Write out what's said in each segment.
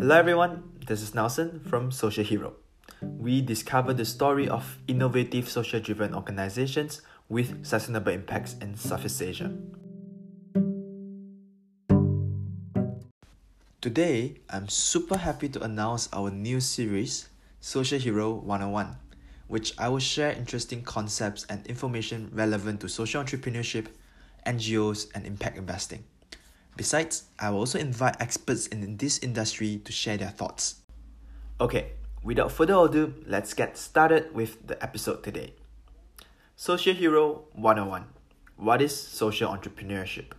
Hello everyone, this is Nelson from Social Hero. We discover the story of innovative social driven organizations with sustainable impacts in Southeast Asia. Today, I'm super happy to announce our new series, Social Hero 101, which I will share interesting concepts and information relevant to social entrepreneurship, NGOs, and impact investing. Besides, I will also invite experts in this industry to share their thoughts. Okay, without further ado, let's get started with the episode today. Social Hero 101 What is social entrepreneurship?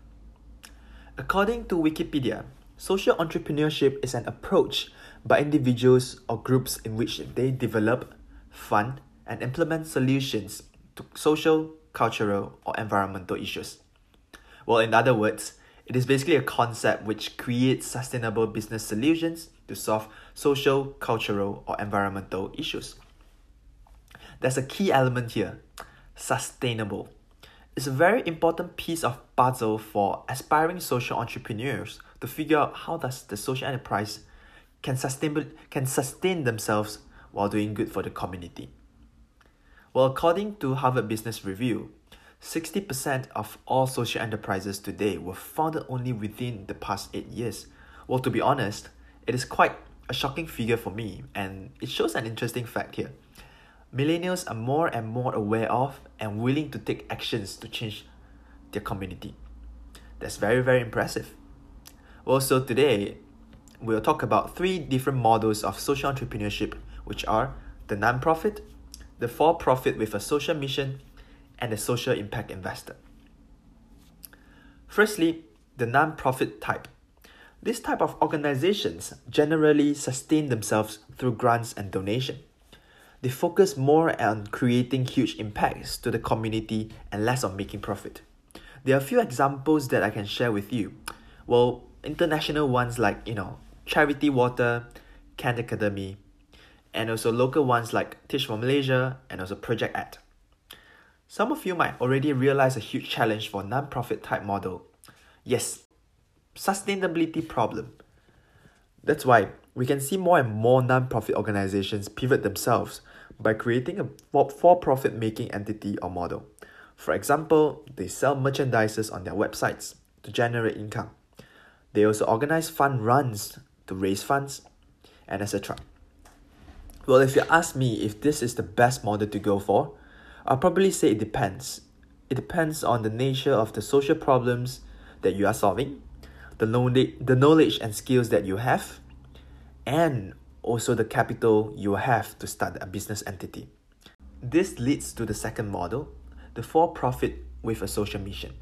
According to Wikipedia, social entrepreneurship is an approach by individuals or groups in which they develop, fund, and implement solutions to social, cultural, or environmental issues. Well, in other words, it is basically a concept which creates sustainable business solutions to solve social, cultural, or environmental issues. There's a key element here sustainable. It's a very important piece of puzzle for aspiring social entrepreneurs to figure out how does the social enterprise can sustain, can sustain themselves while doing good for the community. Well, according to Harvard Business Review, 60% of all social enterprises today were founded only within the past 8 years. Well, to be honest, it is quite a shocking figure for me, and it shows an interesting fact here. Millennials are more and more aware of and willing to take actions to change their community. That's very, very impressive. Well, so today, we'll talk about three different models of social entrepreneurship, which are the non-profit, the for-profit with a social mission, and a social impact investor. Firstly, the non-profit type. This type of organizations generally sustain themselves through grants and donation. They focus more on creating huge impacts to the community and less on making profit. There are a few examples that I can share with you. Well, international ones like, you know, Charity Water, Khan Academy, and also local ones like Teach for Malaysia and also Project Act. Some of you might already realize a huge challenge for non-profit type model. Yes, sustainability problem. That's why we can see more and more non-profit organizations pivot themselves by creating a for-profit making entity or model. For example, they sell merchandises on their websites to generate income. They also organize fund runs to raise funds and etc. Well, if you ask me if this is the best model to go for, I'll probably say it depends. It depends on the nature of the social problems that you are solving, the knowledge, the knowledge and skills that you have, and also the capital you have to start a business entity. This leads to the second model, the for-profit with a social mission.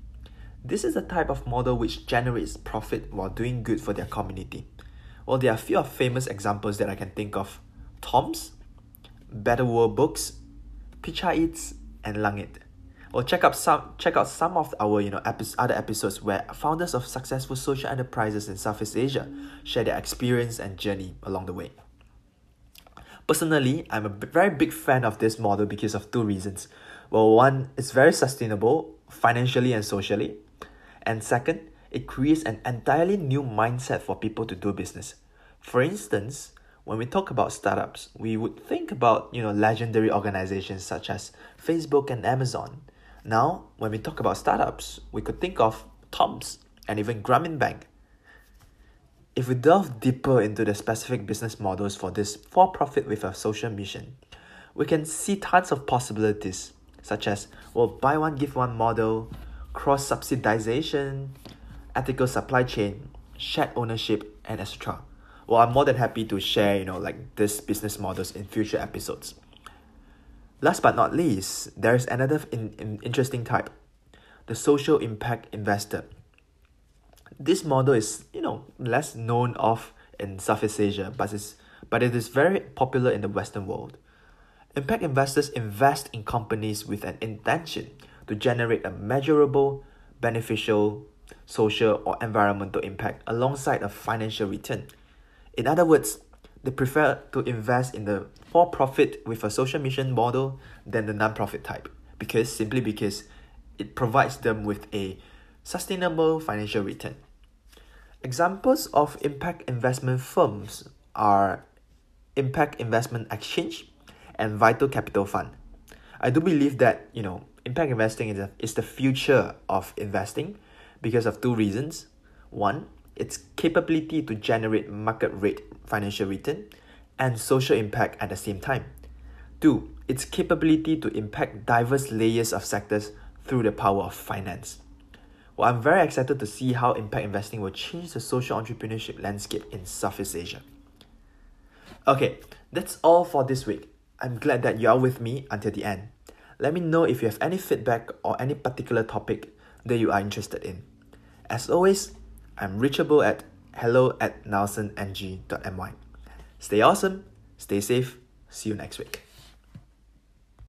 This is a type of model which generates profit while doing good for their community. Well, there are a few famous examples that I can think of. Tom's, Better World Books, Pizza Eats, and Langit. Well, check out some check out some of our you know epi- other episodes where founders of successful social enterprises in Southeast Asia share their experience and journey along the way. Personally, I'm a very big fan of this model because of two reasons. Well, one, it's very sustainable financially and socially, and second, it creates an entirely new mindset for people to do business. For instance, when we talk about startups, we would think about, you know, legendary organizations such as Facebook and Amazon. Now, when we talk about startups, we could think of Tom's and even Grameen Bank. If we delve deeper into the specific business models for this for-profit with a social mission, we can see tons of possibilities such as well buy one give one model, cross subsidization, ethical supply chain, shared ownership, and etc well i'm more than happy to share you know like this business models in future episodes. Last but not least there is another in, in interesting type the social impact investor. This model is you know less known of in southeast asia but it's but it is very popular in the western world. Impact investors invest in companies with an intention to generate a measurable beneficial social or environmental impact alongside a financial return in other words, they prefer to invest in the for-profit with a social mission model than the non-profit type because simply because it provides them with a sustainable financial return. Examples of impact investment firms are Impact Investment Exchange and Vital Capital Fund. I do believe that, you know, impact investing is, a, is the future of investing because of two reasons. One, its capability to generate market rate financial return and social impact at the same time. Two, its capability to impact diverse layers of sectors through the power of finance. Well, I'm very excited to see how impact investing will change the social entrepreneurship landscape in Southeast Asia. Okay, that's all for this week. I'm glad that you are with me until the end. Let me know if you have any feedback or any particular topic that you are interested in. As always, I'm reachable at hello at nelsonng.my. Stay awesome, stay safe, see you next week.